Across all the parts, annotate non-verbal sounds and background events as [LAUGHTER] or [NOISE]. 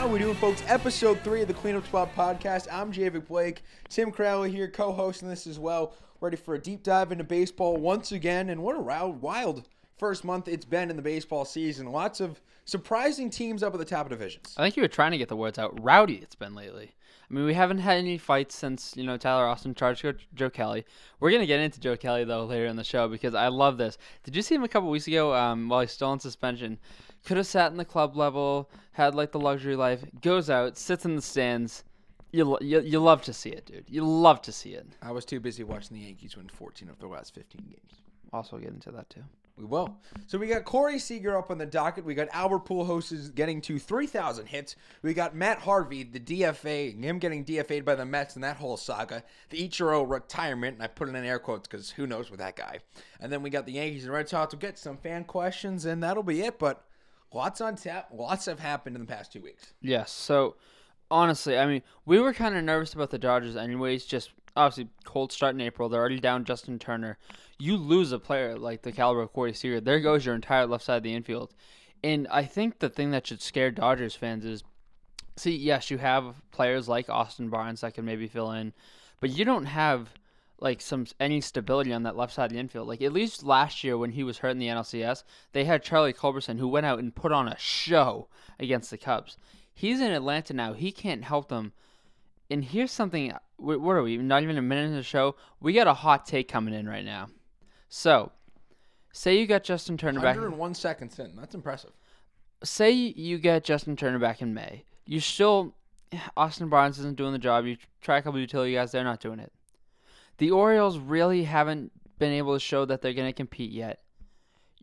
How we doing, folks? Episode three of the Cleanup Spot podcast. I'm Javik Blake. Tim Crowley here, co-hosting this as well. Ready for a deep dive into baseball once again, and what a wild, first month it's been in the baseball season. Lots of surprising teams up at the top of divisions. I think you were trying to get the words out. Rowdy, it's been lately. I mean, we haven't had any fights since you know Tyler Austin charged Joe Kelly. We're gonna get into Joe Kelly though later in the show because I love this. Did you see him a couple weeks ago um, while he's still in suspension? Could have sat in the club level, had like the luxury life. Goes out, sits in the stands. You, you, you love to see it, dude. You love to see it. I was too busy watching the Yankees win 14 of their last 15 games. Also get into that too. We will. So we got Corey Seager up on the docket. We got Albert Pujols getting to 3,000 hits. We got Matt Harvey, the DFA, him getting DFA'd by the Mets and that whole saga. The Ichiro retirement, and I put it in air quotes because who knows with that guy. And then we got the Yankees and Red Sox. We'll get some fan questions, and that'll be it. But lots on tap. Lots have happened in the past two weeks. Yes. So honestly, I mean, we were kind of nervous about the Dodgers, anyways. Just obviously cold start in April. They're already down Justin Turner you lose a player like the caliber of Corey Seager, there goes your entire left side of the infield. And I think the thing that should scare Dodgers fans is see, yes, you have players like Austin Barnes that can maybe fill in, but you don't have like some any stability on that left side of the infield. Like at least last year when he was hurt in the NLCS, they had Charlie Culberson who went out and put on a show against the Cubs. He's in Atlanta now. He can't help them. And here's something. Uh, what are we? Not even a minute in the show. We got a hot take coming in right now. So, say you got Justin Turner back. 101 seconds in. That's impressive. Say you get Justin Turner back in May. You still, [SIGHS] Austin Barnes isn't doing the job. You try a couple utility guys, they're not doing it. The Orioles really haven't been able to show that they're going to compete yet.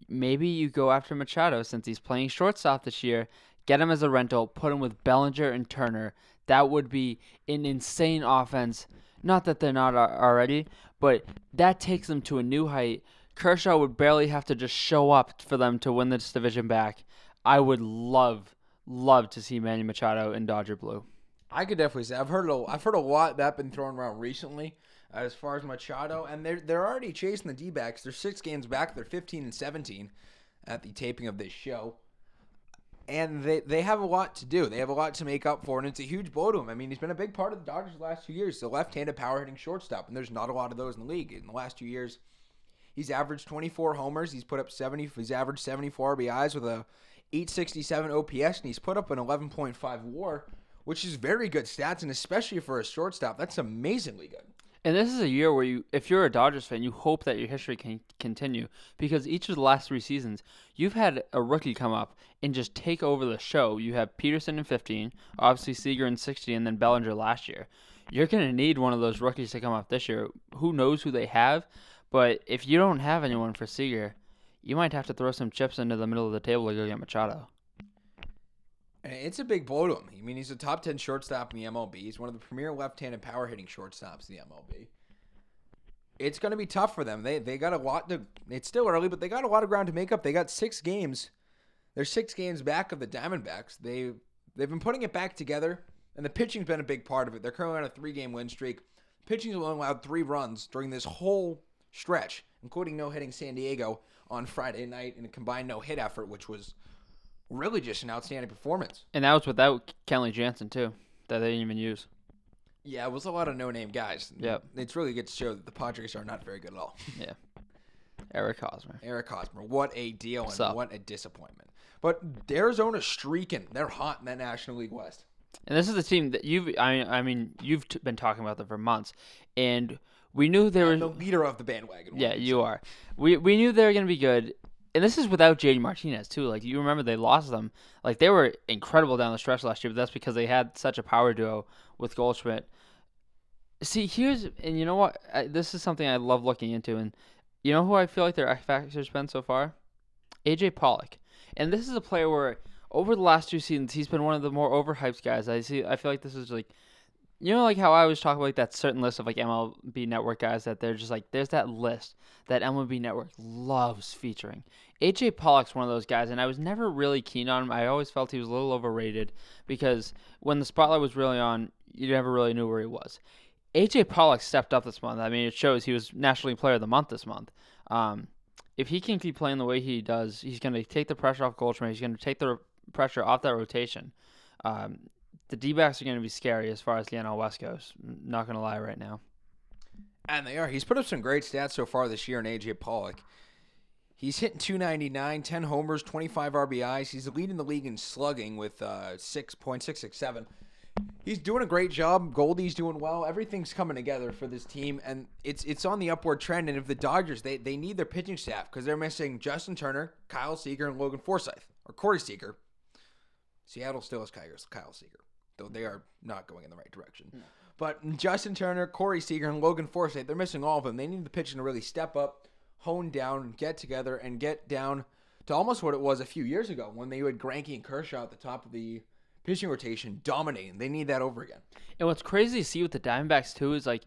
Maybe you go after Machado since he's playing shortstop this year. Get him as a rental, put him with Bellinger and Turner. That would be an insane offense. Not that they're not already, but that takes them to a new height. Kershaw would barely have to just show up for them to win this division back. I would love, love to see Manny Machado in Dodger blue. I could definitely say I've heard a, I've heard a lot that been thrown around recently Uh, as far as Machado, and they're they're already chasing the D-backs. They're six games back. They're 15 and 17 at the taping of this show and they they have a lot to do. They have a lot to make up for, and it's a huge blow to him. I mean, he's been a big part of the Dodgers the last two years. The left-handed power hitting shortstop, and there's not a lot of those in the league. In the last two years, he's averaged 24 homers. He's put up 70. He's averaged 74 RBIs with a 867 OPS, and he's put up an 11.5 WAR, which is very good stats, and especially for a shortstop, that's amazingly good. And this is a year where you, if you're a Dodgers fan, you hope that your history can continue because each of the last three seasons, you've had a rookie come up and just take over the show. You have Pederson in 15, obviously Seager in 16, and then Bellinger last year. You're going to need one of those rookies to come up this year. Who knows who they have? But if you don't have anyone for Seager, you might have to throw some chips into the middle of the table to go get Machado. It's a big blow to him. I mean, he's a top 10 shortstop in the MLB. He's one of the premier left handed power hitting shortstops in the MLB. It's going to be tough for them. They they got a lot to. It's still early, but they got a lot of ground to make up. They got six games. They're six games back of the Diamondbacks. They they've been putting it back together, and the pitching's been a big part of it. They're currently on a three game win streak. Pitching's only allowed three runs during this whole stretch, including no hitting San Diego on Friday night in a combined no hit effort, which was really just an outstanding performance. And that was without Kenley Jansen too, that they didn't even use. Yeah, it was a lot of no-name guys. Yeah, it's really good to show that the Padres are not very good at all. [LAUGHS] yeah. Eric Hosmer. Eric Hosmer. What a deal What's and up? what a disappointment. But Arizona's streaking. They're hot in that National League West. And this is the team that you've I, I mean, you've t- been talking about them for months. And we knew they were the leader of the bandwagon. Yeah, you are. We we knew they were going to be good and this is without JD Martinez too. Like you remember, they lost them. Like they were incredible down the stretch last year, but that's because they had such a power duo with Goldschmidt. See, here's and you know what? I, this is something I love looking into, and you know who I feel like their X factor's been so far? AJ Pollock, and this is a player where over the last two seasons he's been one of the more overhyped guys. I see. I feel like this is like you know, like how I always talk about like that certain list of like MLB Network guys that they're just like, there's that list that MLB Network loves featuring. AJ Pollock's one of those guys, and I was never really keen on him. I always felt he was a little overrated because when the spotlight was really on, you never really knew where he was. AJ Pollock stepped up this month. I mean, it shows he was National League Player of the Month this month. Um, if he can keep playing the way he does, he's going to take the pressure off Goldschmidt. He's going to take the pressure off that rotation. Um, the D backs are going to be scary as far as NL West goes. n- Not going to lie right now. And they are. He's put up some great stats so far this year in AJ Pollock. He's hitting 299, 10 homers, 25 RBIs. He's leading the league in slugging with uh, 6.667. He's doing a great job. Goldie's doing well. Everything's coming together for this team, and it's it's on the upward trend. And if the Dodgers, they, they need their pitching staff because they're missing Justin Turner, Kyle Seager, and Logan Forsythe, or Corey Seager. Seattle still has Kyle Seager, though they are not going in the right direction. Hmm. But Justin Turner, Corey Seager, and Logan Forsythe, they're missing all of them. They need the pitching to really step up, hone down, get together, and get down to almost what it was a few years ago when they had Greinke and Kershaw at the top of the pitching rotation, dominating. They need that over again. And what's crazy to see with the Diamondbacks too is like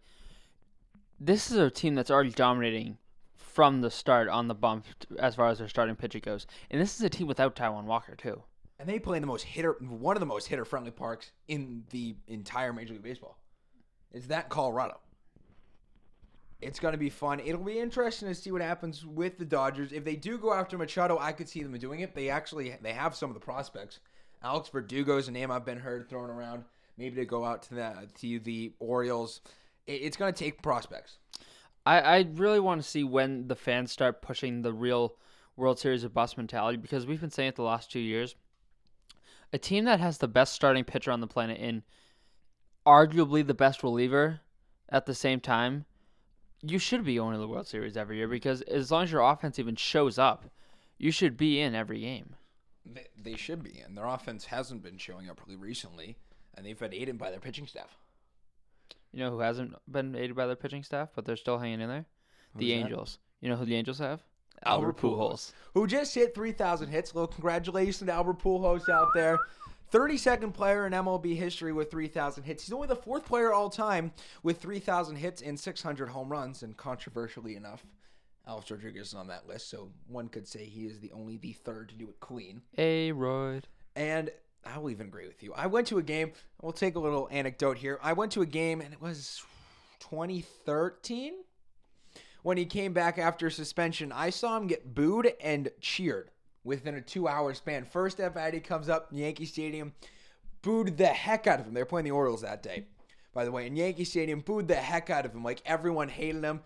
this is a team that's already dominating from the start on the bump as far as their starting pitcher goes. And this is a team without Taijuan Walker too. And they play in the most hitter, one of the most hitter friendly parks in the entire Major League Baseball. Is that Colorado? It's going to be fun. It'll be interesting to see what happens with the Dodgers. If they do go after Machado, I could see them doing it. They actually they have some of the prospects. Alex Verdugo is a name I've been heard thrown around. Maybe to go out to the to the Orioles. It- It's going to take prospects. I, I really want to see when the fans start pushing the real World Series of bus mentality because we've been saying it the last two years. A team that has the best starting pitcher on the planet and arguably the best reliever at the same time, you should be owning the World Series every year because as long as your offense even shows up, you should be in every game. They, they should be, and their offense hasn't been showing up really recently, and they've been aided by their pitching staff. You know who hasn't been aided by their pitching staff, but they're still hanging in there? the Who's that? Angels. You know who the Angels have? Albert Pujols, who just hit 3,000 hits. Little congratulations to Albert Pujols out there. 32nd player in MLB history with 3,000 hits. He's only the fourth player all time with 3,000 hits and 600 home runs. And controversially enough, Alex Rodriguez is on that list, so one could say he is the only the third to do it clean. A Royd. And I will even agree with you. I went to a game. We'll take a little anecdote here. I went to a game, and it was 2013 when he came back after suspension. I saw him get booed and cheered within a two-hour span. First bat, comes up Yankee Stadium, booed the heck out of him. They were playing the Orioles that day, by the way. In Yankee Stadium, booed the heck out of him. Like everyone hated him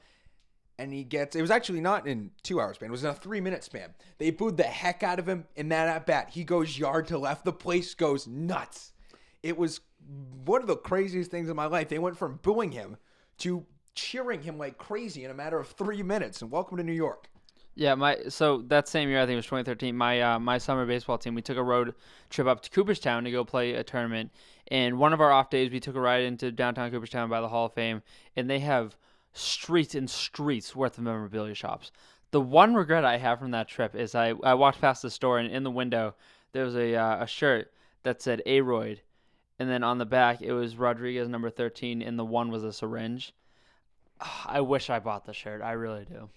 and he gets it was actually not in two hour span it was in a three minute span they booed the heck out of him in that at bat he goes yard to left the place goes nuts it was one of the craziest things in my life they went from booing him to cheering him like crazy in a matter of three minutes and welcome to new york Yeah, my so that same year I think it was 2013. My uh, my summer baseball team we took a road trip up to Cooperstown to go play a tournament, and one of our off days we took a ride into downtown Cooperstown by the Hall of Fame, and they have streets and streets worth of memorabilia shops. The one regret I have from that trip is I, I walked past the store and in the window there was a uh, a shirt that said Aroyd, and then on the back it was Rodriguez number 13, and the one was a syringe. I wish I bought the shirt. I really do.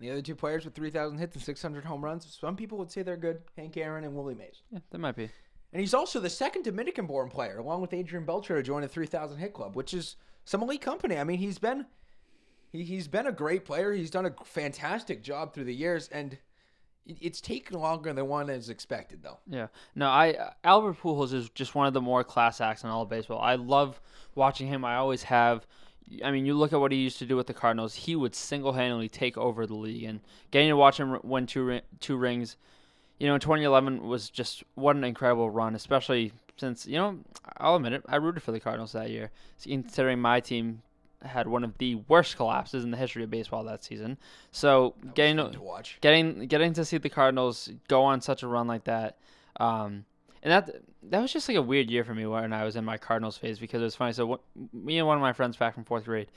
the other two players with 3000 hits and 600 home runs some people would say they're good hank aaron and willie mays Yeah, that might be. And he's also the second Dominican born player, along with Adrian Beltre, to join the 3,000 hit club, which is some elite company. I mean, he's been he, he's been a great player. He's done a fantastic job through the years, and it's taken longer than one is expected, though. Yeah. No, I uh, Albert Pujols is just one of the more class acts in all of baseball. I love watching him. I always have. I mean, you look at what he used to do with the Cardinals. He would single-handedly take over the league, and getting to watch him win two two rings, you know, in 2011 was just what an incredible run. Especially since you know, I'll admit it, I rooted for the Cardinals that year, considering my team had one of the worst collapses in the history of baseball that season. So That getting to, watch. getting getting to see the Cardinals go on such a run like that, um, and that that was just like a weird year for me when I was in my Cardinals phase because it was funny. So what, me and one of my friends back from fourth grade,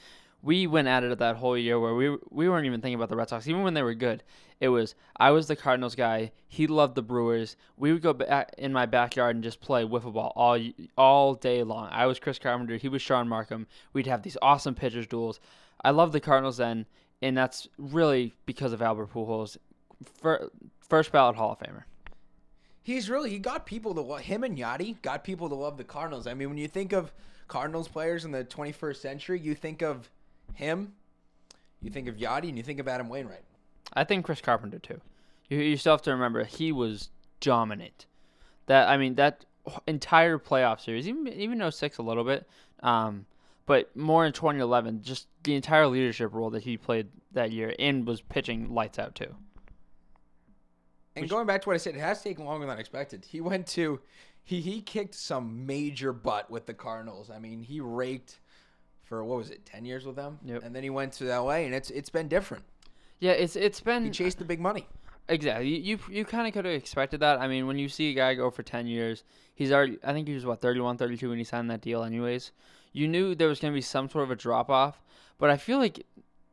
we went at it that whole year where we we weren't even thinking about the Red Sox even when they were good. It was I was the Cardinals guy. He loved the Brewers. We would go back in my backyard and just play wiffle ball all all day long. I was Chris Carpenter. He was Shaun Marcum. We'd have these awesome pitchers duels. I loved the Cardinals then, and that's really because of Albert Pujols, fir- first ballot Hall of Famer. He's really he got people to love him and Yadi got people to love the Cardinals. I mean, when you think of Cardinals players in the 21st century, you think of him, you think of Yadi, and you think of Adam Wainwright. I think Chris Carpenter too. You, you still have to remember he was dominant. That I mean that entire playoff series, even even 06 a little bit, um, but more in 2011, just the entire leadership role that he played that year and was pitching lights out too. And going back to what I said, it has taken longer than expected. He went to, he he kicked some major butt with the Cardinals. I mean, he raked for what was it, ten years with them, Yep. and then he went to LA, and it's it's been different. Yeah, it's it's been He chased the big money. Exactly. You you, you kind of could have expected that. I mean, when you see a guy go for 10 years, he's already I think he was what 31, 32 when he signed that deal anyways. You knew there was going to be some sort of a drop off, but I feel like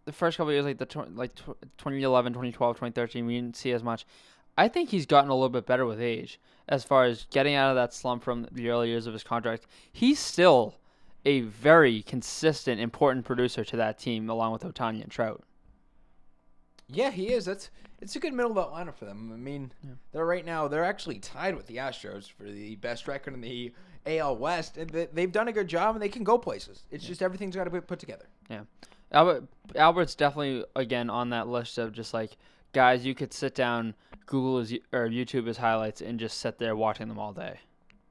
the first couple of years like the tw- like tw- 2011, 2012, 2013, we didn't see as much. I think he's gotten a little bit better with age as far as getting out of that slump from the early years of his contract. He's still a very consistent, important producer to that team along with Otani and Trout. Yeah, he is. That's it's a good middle belt lineup for them. I mean, they're right now they're actually tied with the Astros for the best record in the AL West, and they- they've done a good job, and they can go places. It's just everything's got to be put together. Yeah, Albert Albert's definitely again on that list of just like guys you could sit down, Google is or YouTube is highlights, and just sit there watching them all day.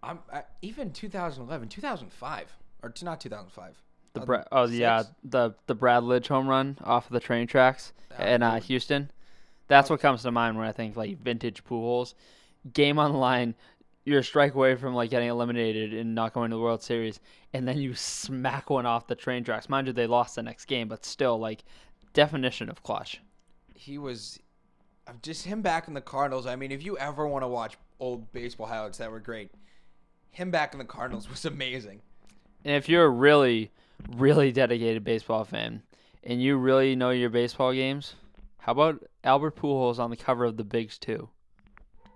I'm I, even 2011, 2005, or t- not 2005. The Uh, Bra- oh yeah, the the Brad Lidge home run off of the train tracks That in uh. Houston. That's what comes to mind when I think like vintage Pujols, game on the line. You're a strike away from like getting eliminated and not going to the World Series, and then you smack one off the train tracks. Mind you, they lost the next game, but still like definition of clutch. he was uh, just him back in the Cardinals. I mean, if you ever want to watch old baseball highlights that were great, him back in the Cardinals [LAUGHS] was amazing. And if you're a really, really dedicated baseball fan and you really know your baseball games, how about Albert Pujols on the cover of the Bigs too?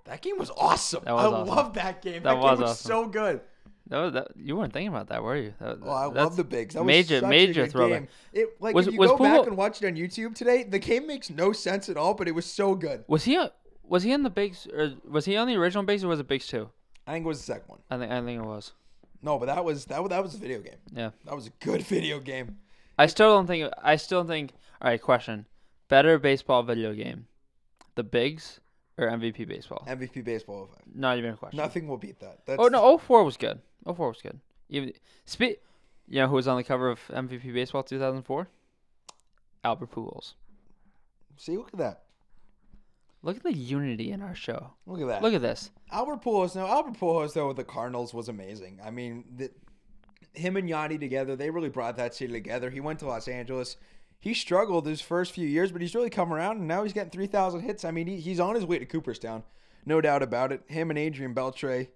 That game was awesome. Was I awesome. love that game. That That, was game was awesome. so good. That was that, you weren't thinking about that, were you? That, Oh, I love the bigs. That major, was such major a good throwback. game. It like Was- if you was go back and watch it on YouTube today, the game makes no sense at all, but it was so good. Was he? Was he in the Bigs? Or was he on the original Bigs, or was it Bigs two? I think it was the second one. I think I think it was. No, but that was that that was a video game. Yeah. That was a good [LAUGHS] video game. I still don't think. I still think. All right, question: Better baseball video game, the Bigs or MVP baseball? MVP baseball. Not even a question. Nothing will beat that. Oh, that's, Oh no, 04 was good. 04 was good. Even spe- you know who was on the cover of MVP Baseball 2004? Albert Pujols. See, look at that. Look at the unity in our show. Look at that. Look at this. Albert Pujols. Now, Albert Pujols though with the Cardinals was amazing. I mean, the, him and Yadi together, they really brought that city together. He went to Los Angeles. He struggled his first few years, but he's really come around, and now he's getting three thousand hits. I mean, he, he's on his way to Cooperstown, no doubt about it. Him and Adrian Beltre.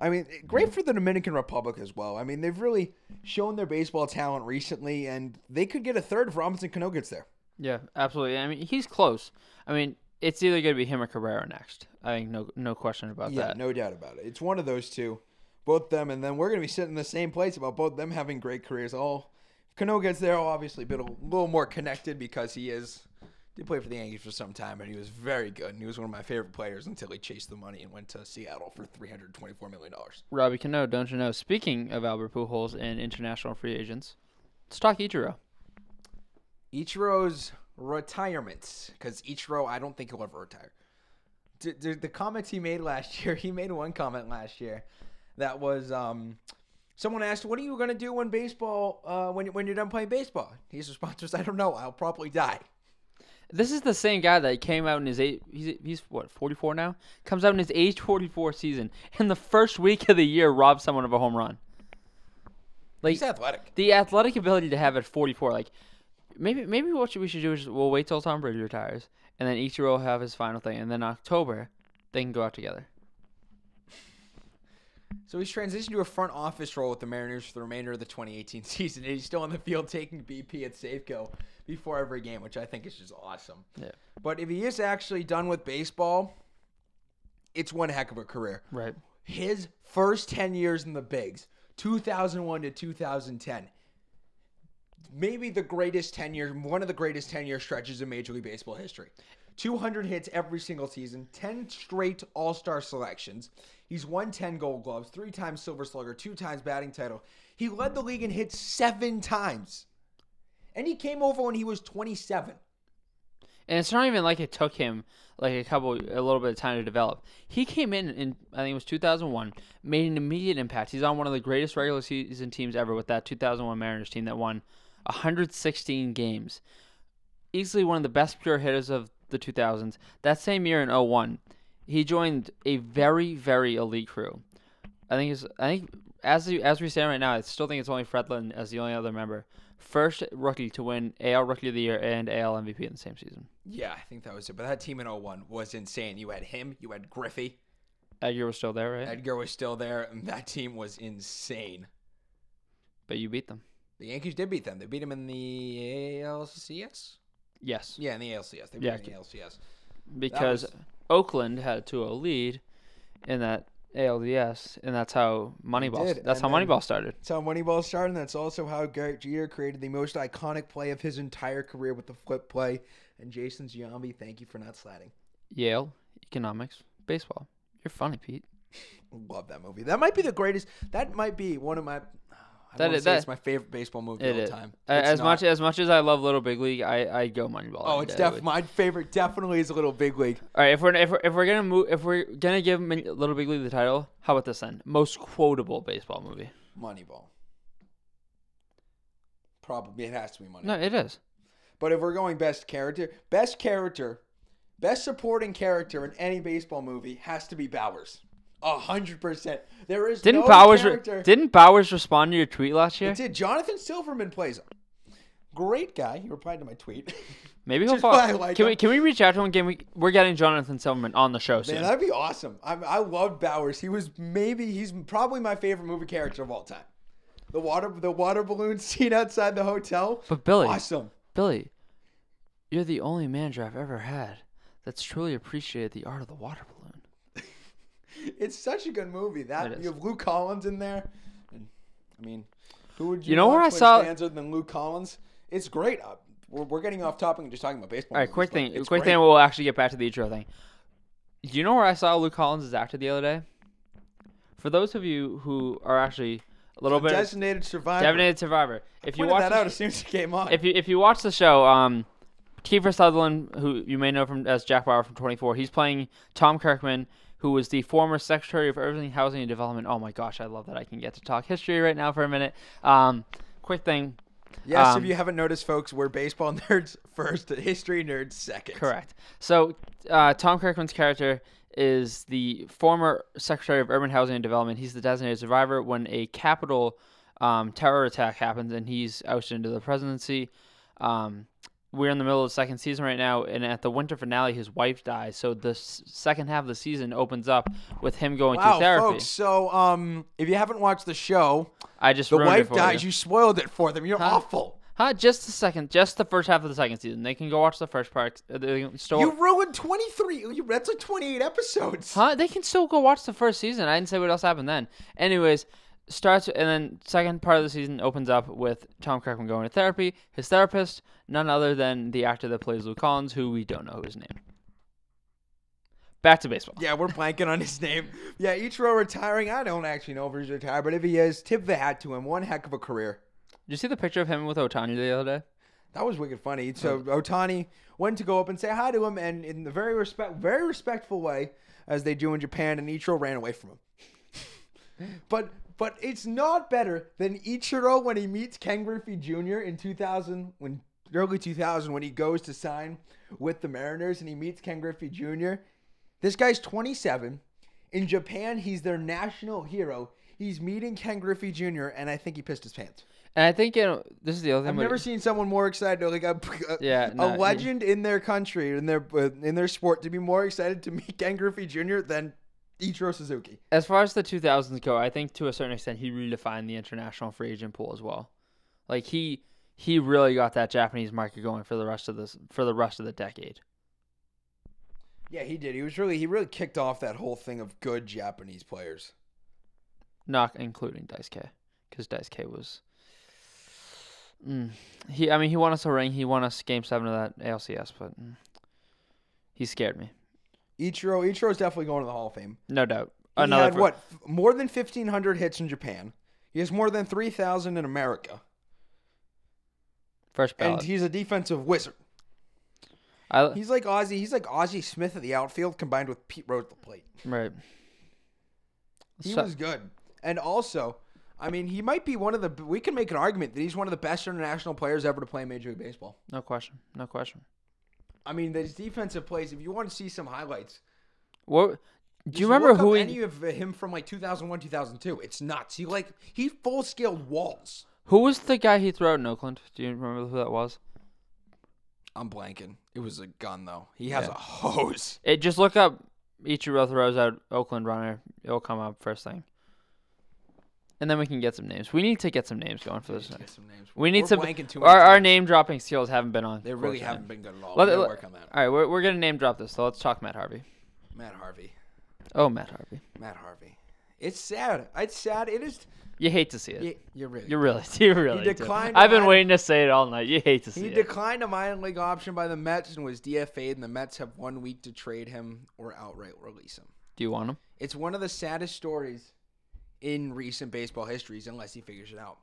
I mean, great for the Dominican Republic as well. I mean, they've really shown their baseball talent recently, and they could get a third if Robinson Cano gets there. Yeah, absolutely. I mean, he's close. I mean, it's either going to be him or Cabrera next. I think no no question about Yeah, that. Yeah, no doubt about it. It's one of those two, both them, and then we're gonna be sitting in the same place about both them having great careers. All if Cano gets there, obviously be a little more connected because he is did play for the Yankees for some time, and he was very good. And he was one of my favorite players until he chased the money and went to Seattle for three hundred twenty-four million dollars. Robbie Cano, don't you know? Speaking of Albert Pujols and international free agents, let's talk Ichiro. Ichiro's retirement, because Ichiro, I don't think he'll ever retire. D- d- the comments he made last [LAUGHS] year, he made one comment last year that was um, someone asked, "What are you gonna do when baseball, uh, when when you're done playing baseball?" His response was, "I don't know. I'll probably die." This is the same guy that came out in his eight. He's he's what forty four now. Comes out in his age forty four season, and the first week of the year robs someone of a home run. Like He's athletic. the athletic ability to have at forty four. Like maybe maybe what we should do is we'll wait till Tom Brady retires, and then Ichiro will have his final thing, and then October they can go out together. So he's transitioned to a front office role with the Mariners for the remainder of the 2018 [LAUGHS] season. And he's still on the field taking BP at Safeco before every game, which I think is just awesome. Yeah. But if he is actually done with baseball, it's one heck of a career. Right. His first 10 years in the bigs, 2001 to 2010, maybe the greatest 10 years, one of the greatest 10 year stretches in Major League Baseball history. 200 hits every single season, 10 straight All Star selections. He's won 10 Gold Gloves, three times Silver Slugger, two times batting title. He led the league in hits seven times. And he came over when he was 27. And it's not even like it took him like a couple, a little bit of time to develop. He came in in I think it was 2001, made an immediate impact. He's on one of the greatest regular season teams ever with that 2001 Mariners team that won 116 games. Easily one of the best pure hitters of the 2000s. That same year in 01, he joined a very very elite crew. I think it's I think as you, as we stand right now, I still think it's only Fred Lynn as the only other member. First rookie to win AL Rookie of the Year and AL MVP in the same season. Yeah, I think that was it. But that team in 01 was insane. You had him, you had Griffey. Edgar was still there, right? Edgar was still there, and that team was insane. But you beat them. The Yankees did beat them. They beat them in the ALCS? Yes. Yeah, in the ALCS. They beat Yeah, them in the ALCS. Because was- Oakland had a 2-0 lead in that ALDS, and that's how Moneyball. did, That's how Moneyball started. That's how Moneyball started, and that's also how Derek Jeter created the most iconic play of his entire career with the flip play. And Jason Giambi, thank you for not slatting. Yale economics baseball. You're funny, Pete. [LAUGHS] Love that movie. That might be the greatest. That might be one of my. I That say that- it's my favorite baseball movie of all is. time. It's as not. much as much as I love Little Big League, I I go Moneyball. Oh, it's definitely my favorite. Definitely is little big league. All right, if we're if we're, if we're gonna move, if we're gonna give Little Big League the title, how about this then? Most quotable baseball movie. Moneyball. Probably it has to be Moneyball. No, it is. But if we're going best character, best character, best supporting character in any baseball movie has to be Bowers. A hundred percent. There is Didn't no Bowers re- didn't Bowers respond to your tweet last year? It did. Jonathan Silverman plays him. Great guy. He replied to my tweet. [LAUGHS] Maybe he'll [LAUGHS] follow. like can him. we can we reach out to him? Can we? We're getting Jonathan Silverman on the show soon. Man, that'd be awesome. I, I love Bowers. He was maybe he's probably my favorite movie character of all time. The water the water balloon [LAUGHS] scene outside the hotel. but Billy, Awesome. Billy, you're the only manager I've ever had that's truly appreciated the art of the water balloon. [LAUGHS] It's such a good movie. That It is. you have Luke Collins in there. And, I mean, who would you, You know where I saw- fans other than Luke Collins? It's great. Uh, we're, we're getting off topic and just talking about baseball. All right, movies, quick but thing. it's Quick great. thing. We'll actually get back to the intro thing. Do you know where I saw Luke Collins actor the other day? For those of you who are actually a little bit Designated survivor. Designated Survivor, if you Pointed watch that the out as soon as it came on. if you if you watch the show, um, Kiefer Sutherland, who you may know from as Jack Bauer from 24, he's playing Tom Kirkman, who was the former Secretary of Urban Housing and Development. Oh my gosh, I love that I can get to talk history right now for a minute. Um, quick thing, yes, um, if you haven't noticed, folks, we're baseball [LAUGHS] nerds first, history nerds second. correct. So uh, Tom Kirkman's character is the former Secretary of Urban Housing and Development. He's the designated survivor when a capital um, terror attack happens, and he's ousted into the presidency. Um, we're in the middle of the second season right now, and at the winter finale, his wife dies. So the s- second half of the season opens up with him going Wow, through therapy. folks. So, um, if you haven't watched the show, I just the wife dies. You. You spoiled it for them. You're Huh? awful. Huh? Just the second, just the first half of the second season. They can go watch the first part. uh, still, You ruined 23. You, that's like 28 episodes. Huh? They can still go watch the first season. I didn't say what else happened then. Anyways, starts and then second part of the season opens up with Tom Kirkman going to therapy. His therapist, none other than the actor that plays Luke Collins, who we don't know his name. Back to baseball. Yeah, we're blanking on his name. Yeah, Ichiro retiring. I don't actually know if he's retired, but if he is, tip the hat to him. One heck of a career. Did you see the picture of him with Otani the other day? That was wicked funny. So Otani went to go up and say hi to him, and in the very respect, very respectful way, as they do in Japan, and Ichiro ran away from him. [LAUGHS] but but it's not better than Ichiro when he meets Ken Griffey Jr. in 2000, when early 2000, when he goes to sign with the Mariners, and he meets Ken Griffey Jr. This guy's 27. In Japan, he's their national hero. He's meeting Ken Griffey Jr., and I think he pissed his pants. And I think you know, this is the other thing. I've never seen someone more excited, like a, a, Yeah, a no, legend in their country, in their uh, in their sport, to be more excited to meet Ken Griffey Jr. than Ichiro Suzuki. as far as the 2000s go, I think to a certain extent he redefined the international free agent pool as well. Like he he really got that Japanese market going for the rest of this for the rest of the decade. Yeah, he did. He was really he really kicked off that whole thing of good Japanese players. not including Daisuke, because Daisuke was. Mm, he, I mean, he won us a ring. He won us Game Seven of that ALCS, but mm, he scared me, Ichiro Ichiro's definitely going to the Hall of Fame. no doubt. He Another had fir- what more than fifteen hundred hits in Japan. He has more than three thousand in America, first and he's a defensive wizard. I He's like Ozzie. He's like Ozzie Smith at the outfield combined with Pete Rose at the plate. right. He So- was good. And also, I mean, he might be one of the. We can make an argument that he's one of the best international players ever to play Major League Baseball. No question. No question. I mean, his defensive plays. If you want to see some highlights, What? Do you remember who he, any of him from like 2001, 2002? It's nuts. He like he full scaled walls. who was the guy he threw out in Oakland? Do you remember who that was? I'm blanking. It was a gun though. He has Yeah. a hose. It just look up Ichiro throws out Oakland runner. It'll come up first thing. And then we can get some names. We need to get some names going for this. Get some names. We need We're some. blanking too many Our, our name dropping skills haven't been on. They really haven't been good at all. Let- we let- work on that. All right, we're, we're gonna name drop this. So let's talk Matt Harvey. Matt Harvey. Oh, Matt Harvey. Matt Harvey. It's sad. It's sad. It is. You hate to see it. You, really. You really, [LAUGHS] you really. do. declined I've been waiting to say it all night. You hate to see He it. He declined a minor league option by the Mets and was DFA'd, and the Mets have one week to trade him or outright release him. Do you want him? It's one of the saddest stories in recent baseball histories, unless he figures it out.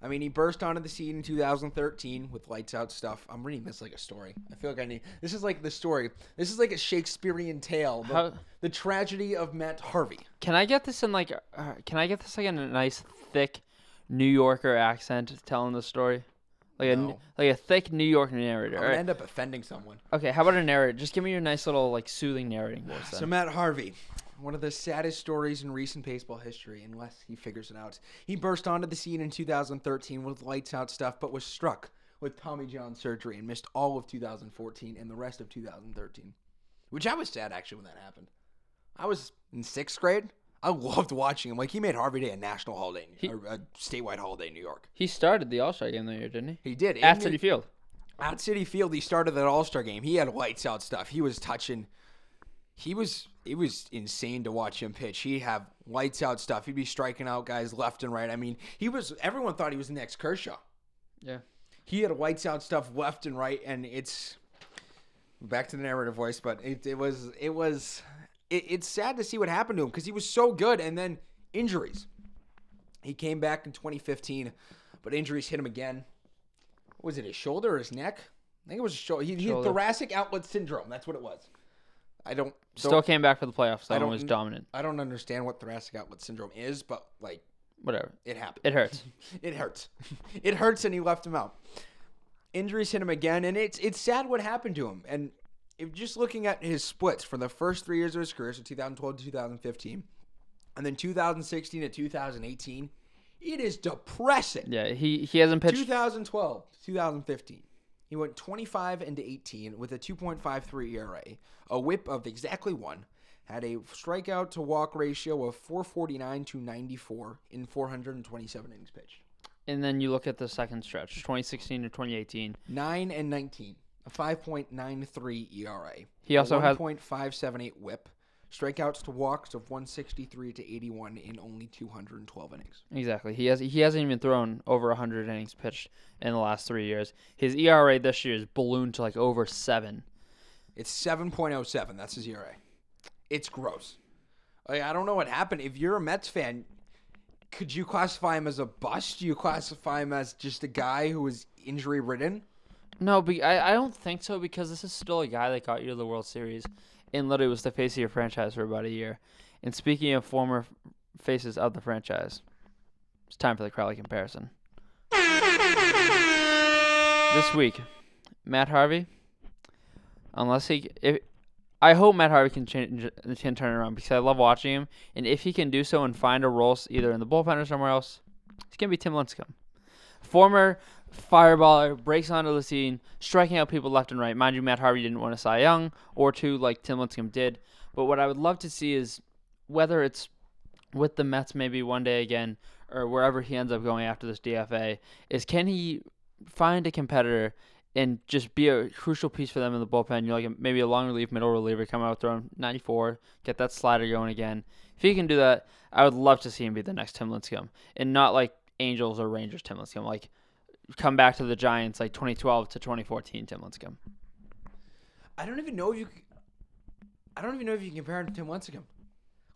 I mean, he burst onto the scene in 2013 with lights out stuff. I'm reading this like a story. I feel like I need. This is like the story. This is like a Shakespearean tale. The, How- the tragedy of Matt Harvey. Can I get this in like? Uh, can I get this like in a nice thick New Yorker accent telling the story? Like a No. like a thick New York narrator. I'm gonna right. end up offending someone. Okay, how about a narrator? Just give me your nice little like soothing narrating voice. Then. So Matt Harvey, one of the saddest stories in recent baseball history, unless he figures it out. He burst onto the scene in 2013 with lights out stuff, but was struck with Tommy John surgery and missed all of 2014 and the rest of 2013. Which I was sad actually when that happened. I was in sixth grade. I loved watching him. Like he made Harvey Day a national holiday, He- a statewide holiday in New York. he started the All Star game that year, didn't he? He did At Citi New- Field. at Citi Field, he started that All Star game. He had lights out stuff. He was touching. He was. It was insane to watch him pitch. He'd have lights out stuff. He'd be striking out guys left and right. I mean, he was. Everyone thought he was the next Kershaw. Yeah. He had lights out stuff left and right, and it's back to the narrative voice. But it, it was. It was. It, it's sad to see what happened to him because he was so good, and then injuries. He came back in 2015, but injuries hit him again. Was it his shoulder or his neck? I think it was his shoulder. He, he had thoracic outlet syndrome. That's what it was. I don't. Still don't- came back for the playoffs. I Though don't was dominant. I don't understand what thoracic outlet syndrome is, but like Whatever. it happened. It hurts. [LAUGHS] It hurts. it hurts, and he left him out. Injuries hit him again, and it's it's sad what happened to him. And if just looking at his splits for the first three years of his career, so 2012 to 2015, and then 2016 to 2018, it is depressing. Yeah. He he hasn't pitched. 2012 to 2015. He went 25 into 18 with a 2.53 ERA, a whip of exactly one, had a strikeout to walk ratio of 449 to 94 in 427 innings pitched. And then you look at the second stretch, 2016 to 2018. 9 and 19, a 5.93 ERA. He also a had 1.578 whip, strikeouts to walks of 163 to 81 in only 212 innings. exactly. He has he hasn't even thrown over 100 innings pitched in the last three years. His ERA this year is ballooned to like over seven. It's 7.07. That's his ERA. It's gross. Like, I don't know what happened. If you're a Mets fan, could you classify him as a bust? Do you classify him as just a guy who was injury ridden? No, but I, I don't think so because this is still a guy that got you to the World Series and literally was the face of your franchise for about a year. And speaking of former faces of the franchise, it's time for the Crowley comparison. This week, Matt Harvey, unless he, if, I hope Matt Harvey can change, can turn around because I love watching him. And if he can do so and find a role either in the bullpen or somewhere else, it's gonna be Tim Lincecum former fireballer, breaks onto the scene, striking out people left and right. Mind you, Matt Harvey didn't want a Cy Young or two like Tim Lincecum did. But what I would love to see is whether it's with the Mets maybe one day again or wherever he ends up going after this DFA, is can he find a competitor and just be a crucial piece for them in the bullpen? You know, like maybe a long relief, middle reliever, come out throwing 94, get that slider going again. If he can do that, I would love to see him be the next Tim Lincecum and not like Angels or Rangers Tim Lincecum. Like come back to the Giants like 2012 to 2014 Tim Lincecum. I don't even know if you. I don't even know if you can compare him to Tim Lincecum.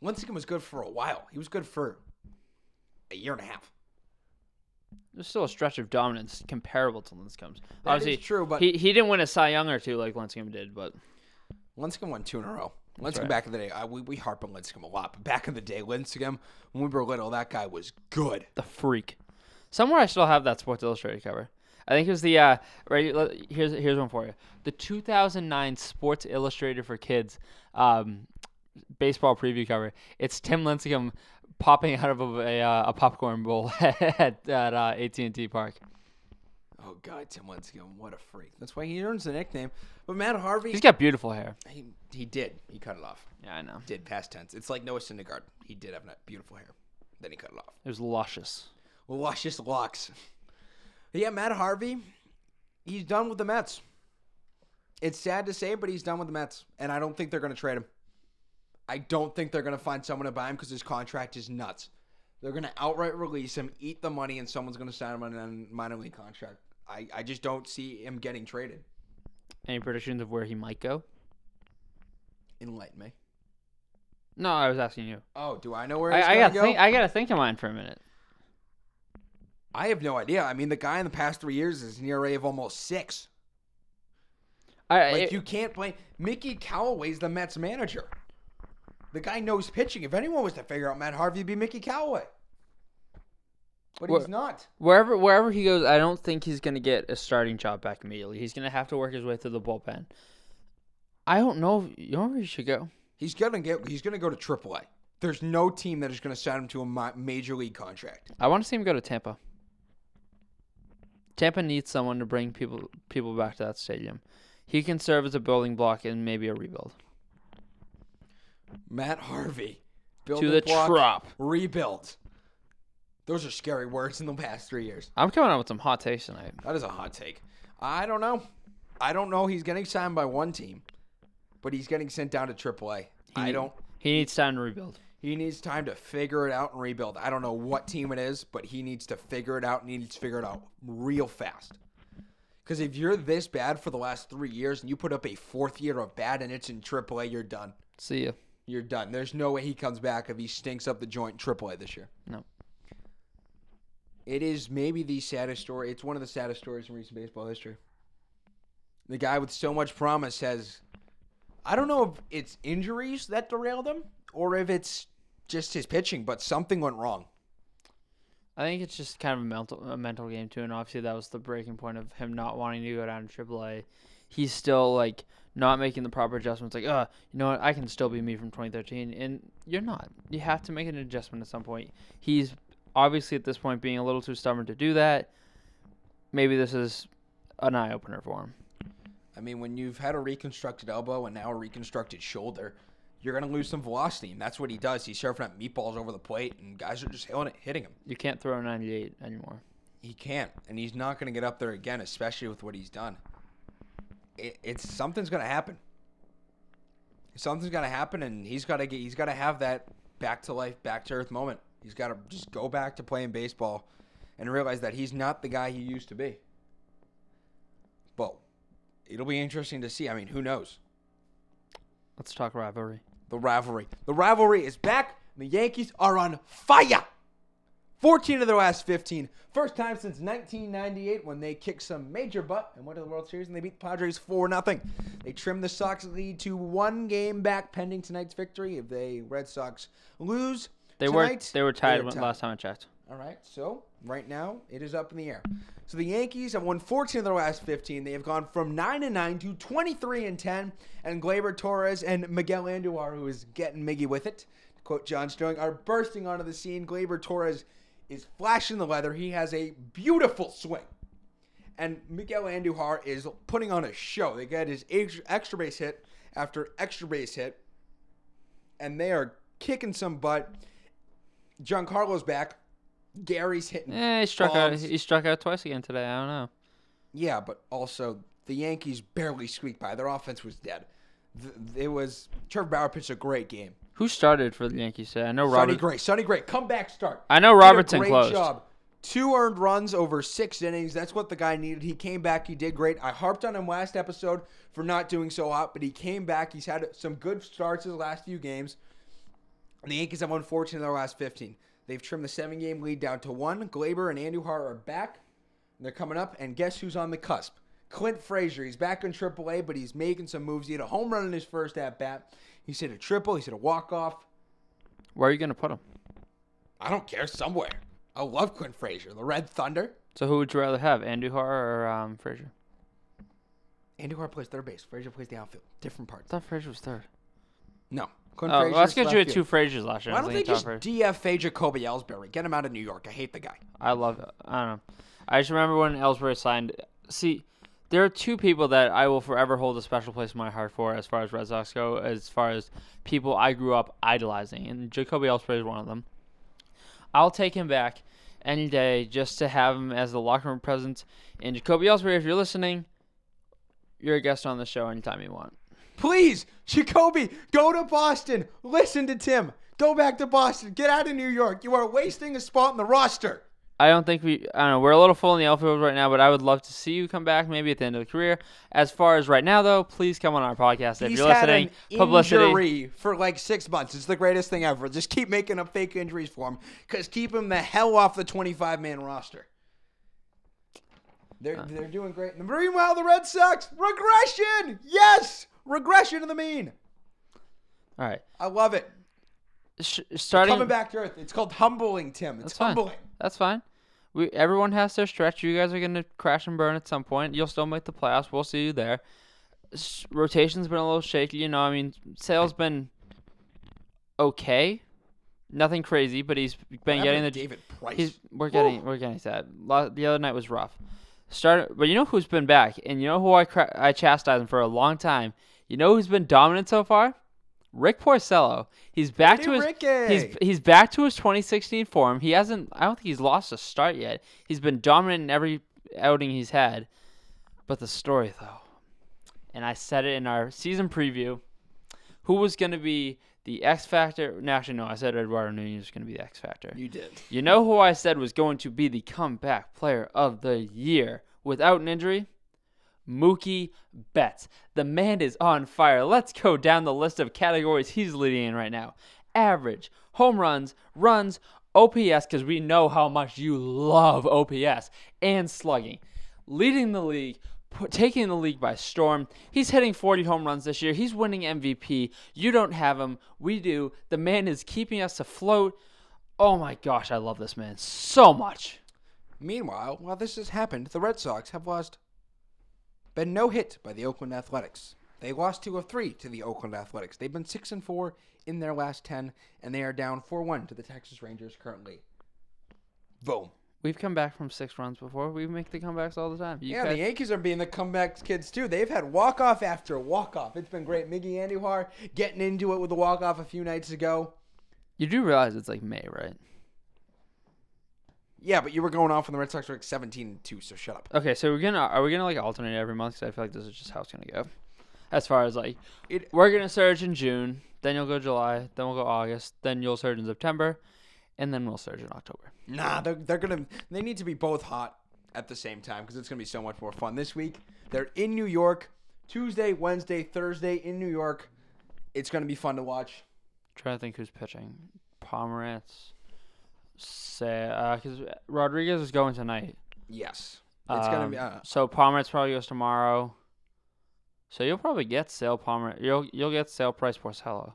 Lincecum was good for a while. He was good for a year and a half. There's still a stretch of dominance comparable to Lincecum's. That Obviously, is true, but he he didn't win a Cy Young or two like Lincecum did, but Lincecum won two in a row. Lincecum right. back in the day, I, we, we harp on Lincecum a lot, but back in the day, Lincecum, when we were little, that guy was good. the freak. Somewhere I still have that Sports Illustrated cover. I think it was the uh right here's here's one for you. The 2009 Sports Illustrated for Kids um baseball preview cover. It's Tim Lincecum popping out of a a, uh, a popcorn bowl [LAUGHS] at at uh, AT&T Park. Oh, God, Tim Lincecum, what a freak. That's why he earns the nickname. But Matt Harvey, He's got beautiful hair. he, he did. He cut it off. Yeah, I know. Did past tense. It's like Noah Syndergaard. He did have beautiful hair. Then he cut it off. It was luscious. Luscious locks. Yeah, Matt Harvey, he's done with the Mets. It's sad to say, but he's done with the Mets, and I don't think they're going to trade him. I don't think they're going to find someone to buy him because his contract is nuts. They're going to outright release him, eat the money, and someone's going to sign him on a minor league contract. I, I just don't see him getting traded. Any predictions of where he might go? Enlighten me. No, I was asking you. Oh, do I know where he's I, I going got to go? think I got to think of mine for a minute. I have no idea. I mean, the guy in the past three years is an ERA of almost six. I, Like it- you can't blame Mickey Callaway's the Mets manager. The guy knows pitching. If anyone was to figure out Matt Harvey, it'd be Mickey Callaway. But he's not. Wherever wherever he goes, I don't think he's gonna get a starting job back immediately. He's gonna have to work his way through the bullpen. I don't know. If, you know where he should go? He's gonna get. He's gonna go to AAA. There's no team that is gonna sign him to a major league contract. I want to see him go to Tampa. Tampa needs someone to bring people people back to that stadium. He can serve as a building block and maybe a rebuild. Matt Harvey, to the block, trop. rebuild. Those are scary words in the past three years. I'm coming out with some hot takes tonight. That is a hot take. I don't know. I don't know. He's getting signed by one team, but he's getting sent down to AAA. I don't. He needs time to rebuild. He needs time to figure it out and rebuild. I don't know what team it is, but he needs to figure it out and he needs to figure it out real fast. Because if you're this bad for the last three years and you put up a fourth year of bad and it's in AAA, you're done. See ya. You're done. There's no way he comes back if he stinks up the joint in AAA this year. No. It is maybe the saddest story. It's one of the saddest stories in recent baseball history. The guy with so much promise has. I don't know if it's injuries that derailed him or if it's just his pitching, but something went wrong. I think it's just kind of a mental a mental game too, and obviously that was the breaking point of him not wanting to go down to AAA. He's still like not making the proper adjustments. Like, uh, you know what? I can still be me from 2013, and you're not. You have to make an adjustment at some point. He's obviously at this point being a little too stubborn to do that. Maybe this is an eye opener for him. I mean, when you've had a reconstructed elbow and now a reconstructed shoulder, you're going to lose some velocity, and that's what he does. He's surfing up meatballs over the plate, and guys are just hitting, it, hitting him. You can't throw a 98 anymore. He can't, and he's not going to get up there again, especially with what he's done. It, it's something's going to happen. Something's going to happen, and he's got to get. He's got to have that back to life, back to earth moment. He's got to just go back to playing baseball, and realize that he's not the guy he used to be. But it'll be interesting to see. I mean, who knows? Let's talk rivalry. The rivalry. The rivalry is back. The Yankees are on fire. 14 of their last 15. First time since 1998 when they kicked some major butt and went to the World Series and they beat the Padres 4 0. They trimmed the Sox lead to one game back pending tonight's victory. If they Red Sox lose, They were tonight, they were tied are when, last time I checked. All right, so right now it is up in the air. So the Yankees have won 14 of their last 15. They have gone from 9 and 9 to 23 and 10. And Gleyber Torres and Miguel Andujar, who is getting Miggy with it, to quote John Sterling, are bursting onto the scene. Gleyber Torres is flashing the leather. He has a beautiful swing. And Miguel Andujar is putting on a show. They get his ex- extra base hit after extra base hit. And they are kicking some butt. Giancarlo's back. Gary's hitting. Eh, he struck bombs. out. He struck out twice again today. I don't know. Yeah, but also the Yankees barely squeaked by. Their offense was dead. It was Trevor Bauer pitched a great game. Who started for the Yankees today? I know Sonny Gray, Sonny Gray, comeback start. I know Robertson great closed. job. Two earned runs over six innings. That's what the guy needed. He came back. He did great. I harped on him last episode for not doing so hot, but he came back. He's had some good starts his last few games. And the Yankees have won 14 of their last 15. They've trimmed the seven game lead down to one. Gleyber and Andujar are back. They're coming up, and guess who's on the cusp? Clint Frazier. He's back in AAA, but he's making some moves. He had a home run in his first at bat. He's hit a triple. He's hit a walk off. Where are you gonna put him? I don't care. Somewhere. I love Clint Frazier. The Red Thunder. So who would you rather have, Andujar or um, Frazier? Andujar plays third base. Frazier plays the outfield. Different I parts. thought Frazier was third. No. Clint Oh, well, let's get you had field. two Fraziers last year. Why I was don't they thinking just top Frazier. DFA Jacoby Ellsbury? Get him out of New York. I hate the guy. I love it. I don't know. I just remember when Ellsbury signed. See, there are two people that I will forever hold a special place in my heart for as far as Red Sox go, as far as people I grew up idolizing, and Jacoby Ellsbury is one of them. I'll take him back any day just to have him as the locker room presence. And Jacoby Ellsbury, if you're listening, you're a guest on the show anytime you want. Please, Jacoby, go to Boston. Listen to Tim. Go back to Boston. Get out of New York. You are wasting a spot in the roster. I don't think we. I don't know. We're a little full in the outfield right now, but I would love to see you come back maybe at the end of the career. As far as right now, though, please come on our podcast if He's you're had listening. an Publicity. injury for like six months. It's the greatest thing ever. Just keep making up fake injuries for him, cause keep him the hell off the 25 man roster. They're they're doing great. Meanwhile, the Red Sox regression. Yes, regression to the mean. All right. I love it. Sh- starting. Coming back to earth. It's called humbling, Tim. It's That's fine. humbling. That's fine. We everyone has their stretch. You guys are gonna crash and burn at some point. You'll still make the playoffs. We'll see you there. S- rotation's been a little shaky. You know, I mean, Sale's been okay. Nothing crazy, but he's been What getting happened the to David Price. He's we're getting we're getting sad. The other night was rough. Start, but you know who's been back, and you know who I cra- I chastised him for a long time. You know who's been dominant so far? Rick Porcello. He's back to his Ricky. he's he's back to his 2016 form. He hasn't. I don't think he's lost a start yet. He's been dominant in every outing he's had. But the story though, and I said it in our season preview. Who was going to be the X factor? No, actually, no. I said Eduardo Nunez was going to be the X factor. you did. You know who I said was going to be the comeback player of the year without an injury? Mookie Betts. The man is on fire. Let's go down the list of categories he's leading in right now. Average, home runs, runs, OPS, because we know how much you love OPS, and slugging. Leading the league, taking the league by storm. He's hitting 40 home runs this year. He's winning MVP. You don't have him. We do. The man is keeping us afloat. Oh my gosh, I love this man so much. Meanwhile, while this has happened, the Red Sox have lost, been no hit by the Oakland Athletics. They lost two of three to the Oakland Athletics. They've been six and four in their last ten, and they are down four one to the Texas Rangers currently. Boom. We've come back from six runs before. We make the comebacks all the time. You yeah, guys- the Yankees are being the comeback kids too. They've had walk off after walk off. It's been great. Miggy Andujar getting into it with the walk off a few nights ago. you do realize it's like May, right? Yeah, but you were going off when the Red Sox were like seventeen and two. So shut up. Okay, so we're gonna are we gonna like alternate every month? Because I feel like this is just how it's gonna go. As far as like, It- we're gonna surge in June, then you'll go July, then we'll go August, then you'll surge in September, and then we'll surge in October. Nah, they're, they're gonna. They need to be both hot at the same time because it's gonna be so much more fun this week. They're in New York, Tuesday, Wednesday, Thursday in New York. It's gonna be fun to watch. trying to think who's pitching. Pomeranz. Say, uh, because Rodriguez is going tonight. Yes, it's gonna be. Um, Uh, so Pomeranz probably goes tomorrow. So you'll probably get Sale Palmer. You'll you'll get Sale price Porcello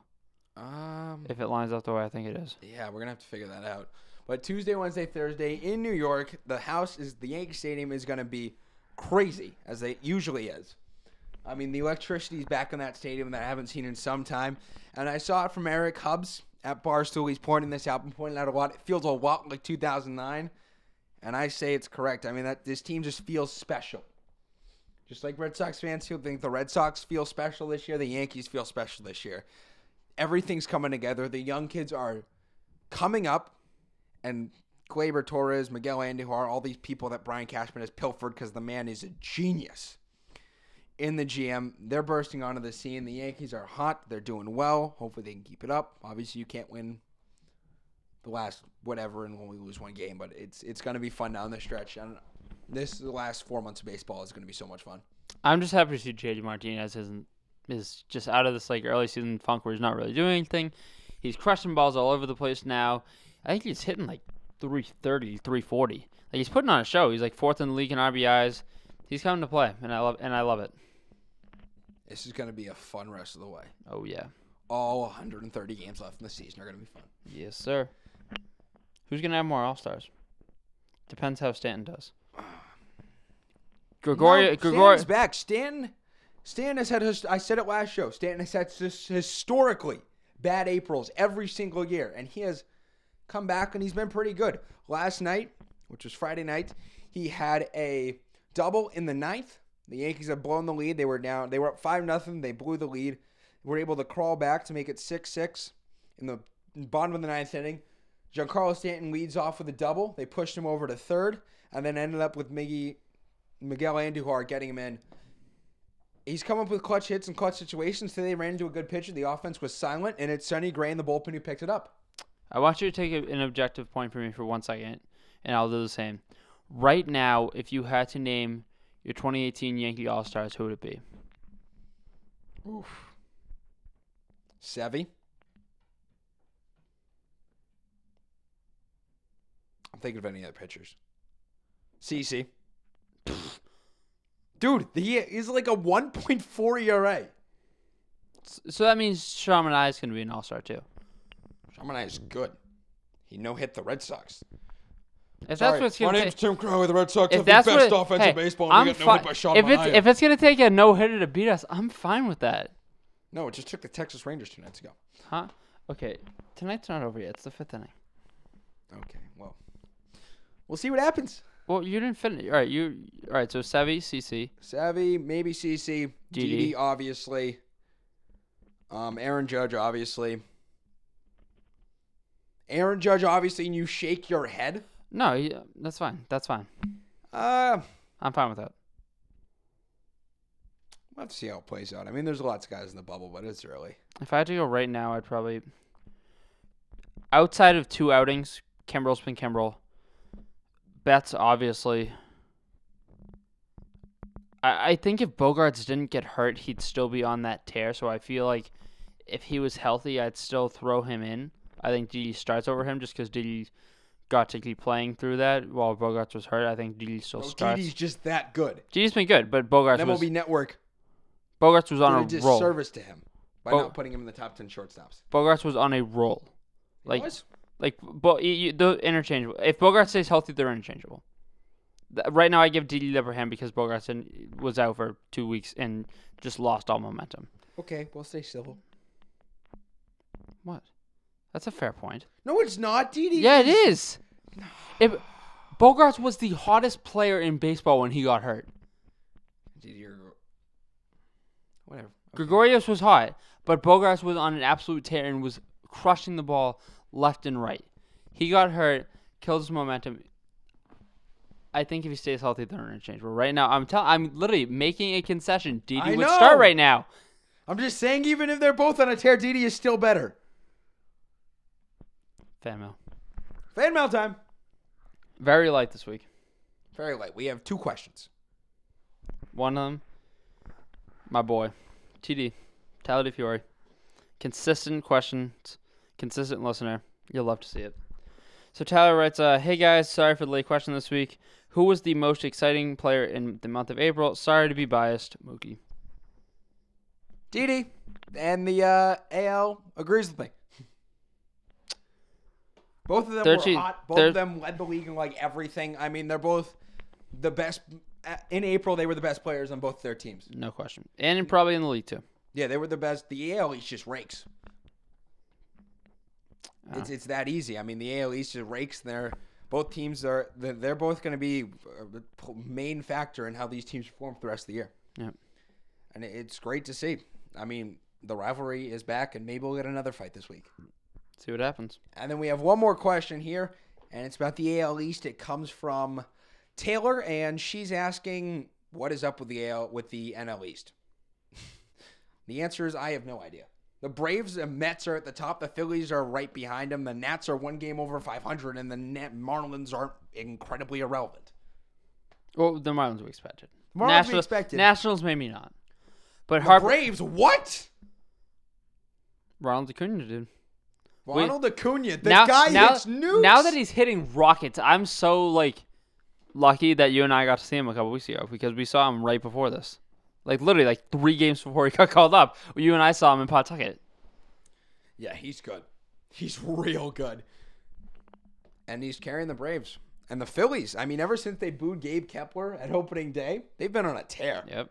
um, if it lines up the way I think it is. yeah, we're gonna have to figure that out. But Tuesday, Wednesday, Thursday in New York, the house is the Yankee Stadium is gonna be crazy as it usually is. I mean, the electricity's back in that stadium that I haven't seen in some time. And I saw it from Eric Hubbs at Barstool. He's pointing this out and pointing out a lot. It feels a lot like 2009. And I say it's correct. I mean, that this team just feels special. Just like Red Sox fans feel think the Red Sox feel special this year, the Yankees feel special this year. Everything's coming together. The young kids are coming up, and Gleyber Torres, Miguel Andujar, all these people that Brian Cashman has pilfered because the man is a genius in the GM. They're bursting onto the scene. The Yankees are hot. They're doing well. Hopefully they can keep it up. Obviously you can't win the last whatever and when we lose one game, but it's it's gonna be fun down the stretch. And this the last four months of baseball is gonna be so much fun. I'm just happy to see JD Martinez isn't is just out of this like early season funk where he's not really doing anything. He's crushing balls all over the place now. I think he's hitting like 330, 340. Like he's putting on a show. He's like fourth in the league in RBIs. He's coming to play, and I love and I love it. This is going to be a fun rest of the way. Oh yeah, All 130 games left in the season are going to be fun. yes sir. Who's gonna have more All Stars? Depends how Stanton does. [SIGHS] Gregorio, no, Gregorio, Stanton's back. Stanton, Stanton has had. His, I said it last show. Stanton has had his, historically bad Aprils every single year, and he has come back and he's been pretty good. Last night, which was Friday night, he had a double in the ninth. The Yankees have blown the lead. They were down. They were up five nothing. They blew the lead. Were able to crawl back to make it six six in the bottom of the ninth inning. Giancarlo Stanton leads off with a double. They pushed him over to third, and then ended up with Miggy, Miguel Andujar getting him in. He's come up with clutch hits and clutch situations. Today they ran into a good pitcher. The offense was silent, and it's Sonny Gray in the bullpen who picked it up. I want you to take an objective point for me for one second, and I'll do the same. Right now, if you had to name your 2018 Yankee All Stars, who would it be? Oof. Sevy. I'm thinking of any other pitchers. CC. [LAUGHS] Dude, he is like a 1.4 ERA. So that means Sean Manaea is going to be an All Star too. Shaman is good. He no hit the Red Sox. If Sorry, that's what's my going name's to Tim Crow. With the Red Sox if have the that's best what, offensive hey, baseball. I'm And we got no hit by Sean if it's Manaea. if it's going to take a no hitter to beat us, I'm fine with that. no, it just took the Texas Rangers two nights ago. Huh? Okay, tonight's not over yet. It's the fifth inning. Okay, well, we'll see what happens. Well, you didn't finish. All right, you. All right, so Savvy, CC. Savvy, maybe CC, DD. Didi, obviously. Um, Aaron Judge, obviously. Aaron Judge, obviously, and you shake your head. No, that's fine. That's fine. Uh, I'm fine with that. we'll have to see how it plays out. I mean, there's lots of guys in the bubble, but it's early. If I had to go right now, I'd probably. Outside of two outings, Kimbrel's been Kimbrel. Betts, obviously. I, I think if Bogaerts didn't get hurt, he'd still be on that tear. So I feel like if he was healthy, I'd still throw him in. I think Didi starts over him just because Didi got to keep playing through that while Bogaerts was hurt. I think Didi still Oh, starts. Didi's just that good. Didi's been good, but Bogaerts was MLB Network Bogaerts was on a a roll. disservice to him by Bo- not putting him in the top 10 shortstops. Bogaerts was on a roll. Like- was? Like, but you, they're interchangeable. If Bogart stays healthy, they're interchangeable. Right now, I give Didi the upper hand because Bogaerts was out for two weeks and just lost all momentum. Okay, we'll stay civil. What? That's a fair point. No, it's not. Didi. Yeah, it is. If Bogaerts was the hottest player in baseball when he got hurt. Didi, you're... Whatever. Gregorius was hot, but Bogaerts was on an absolute tear and was crushing the ball left and right. He got hurt, killed his momentum. I think if he stays healthy, they're interchangeable. Right now, I'm telling, I'm literally making a concession. Didi I would know. start right now. I'm just saying, even if they're both on a tear, Didi is still better. Fan mail. Fan mail time. Very light this week. Very light. We have two questions. One of them, my boy, TD, Tyler DeFiore. Consistent questions, consistent listener. You'll love to see it. So Tyler writes, uh, "Hey guys, sorry for the late question this week. Who was the most exciting player in the month of April? Sorry to be biased, Mookie. Didi. And the uh, AL agrees with me. Both of them They're were cheap. hot. Both They're- of them led the league in like everything. I mean, they're both the best. In April, they were the best players on both their teams. No question, and probably in the league too. Yeah, they were the best. The AL East just rakes. Ah. It's it's that easy. I mean, the AL East just rakes. They're both teams are they're, they're both going to be a p- main factor in how these teams perform for the rest of the year. Yeah. And it- it's great to see. I mean, the rivalry is back, and maybe we'll get another fight this week. See what happens. And then we have one more question here, and it's about the AL East. It comes from Taylor, and she's asking, "What is up with the AL with the NL East?" [LAUGHS] the answer is, I have no idea. The Braves and Mets are at the top. The Phillies are right behind them. The Nats are one game over 500, and the Net Marlins aren't incredibly irrelevant. Well, the Marlins we expected. Marlins we Nationals, expected. Nationals maybe not, but The Harper Braves, what? Ronald Acuna, dude. Ronald Acuna, the now, guy now, hits nukes. now that he's hitting rockets, I'm so like lucky that you and I got to see him a couple weeks ago because we saw him right before this. Like literally, like three games before he [LAUGHS] got called up, you and I saw him in Pawtucket. yeah, he's good. He's real good. And he's carrying the Braves. And the Phillies. I mean, ever since they booed Gabe Kapler at opening day, they've been on a tear. Yep.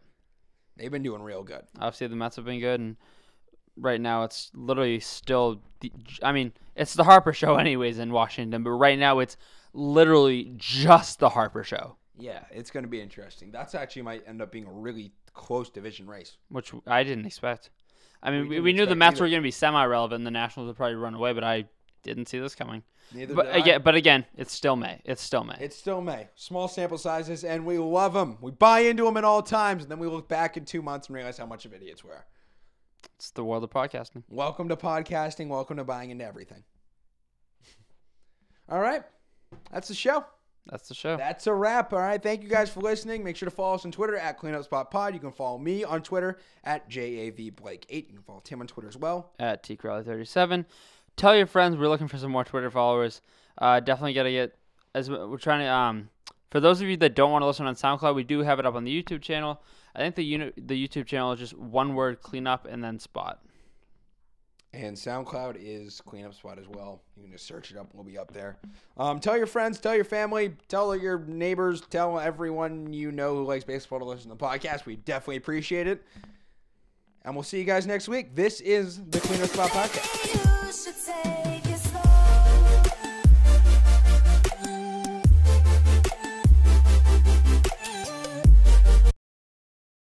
They've been doing real good. Obviously, the Mets have been good, and right now it's literally still. The, I mean, it's the Harper Show, [LAUGHS] anyways, in Washington, but right now it's literally just the Harper Show, Yeah, it's going to be interesting. That's actually might end up being a really close division race. which I didn't expect. I mean, We we, we knew the Mets either. were going to be semi-relevant, and the Nationals would probably run away, but I didn't see this coming. Neither But did I. again, but again, it's still May. It's still May. It's still May. Small sample sizes, and we love them. We buy into them at all times, and then we look back in two months and realize how much of idiots we are. It's the world of podcasting. Welcome to podcasting. Welcome to buying into everything. All right. That's the show. That's the show. That's a wrap. All right. Thank you guys for listening. Make sure to follow us on Twitter at CleanUpSpotPod. You can follow me on Twitter at JAVBlake8. You can follow Tim on Twitter as well. at tcrowley37. Tell your friends we're looking for some more Twitter followers. Uh, definitely gotta get as we're trying to. Um, for those of you that don't want to listen on SoundCloud, we do have it up on the YouTube channel. I think the uni- the YouTube channel is just one word cleanup and then spot. And SoundCloud is cleanup spot as well. You can just search it up. We'll be up there. Um, tell your friends, tell your family, tell your neighbors, tell everyone you know who likes baseball to listen to the podcast. We definitely appreciate it. And we'll see you guys next week. This is the Cleanup Spot Podcast.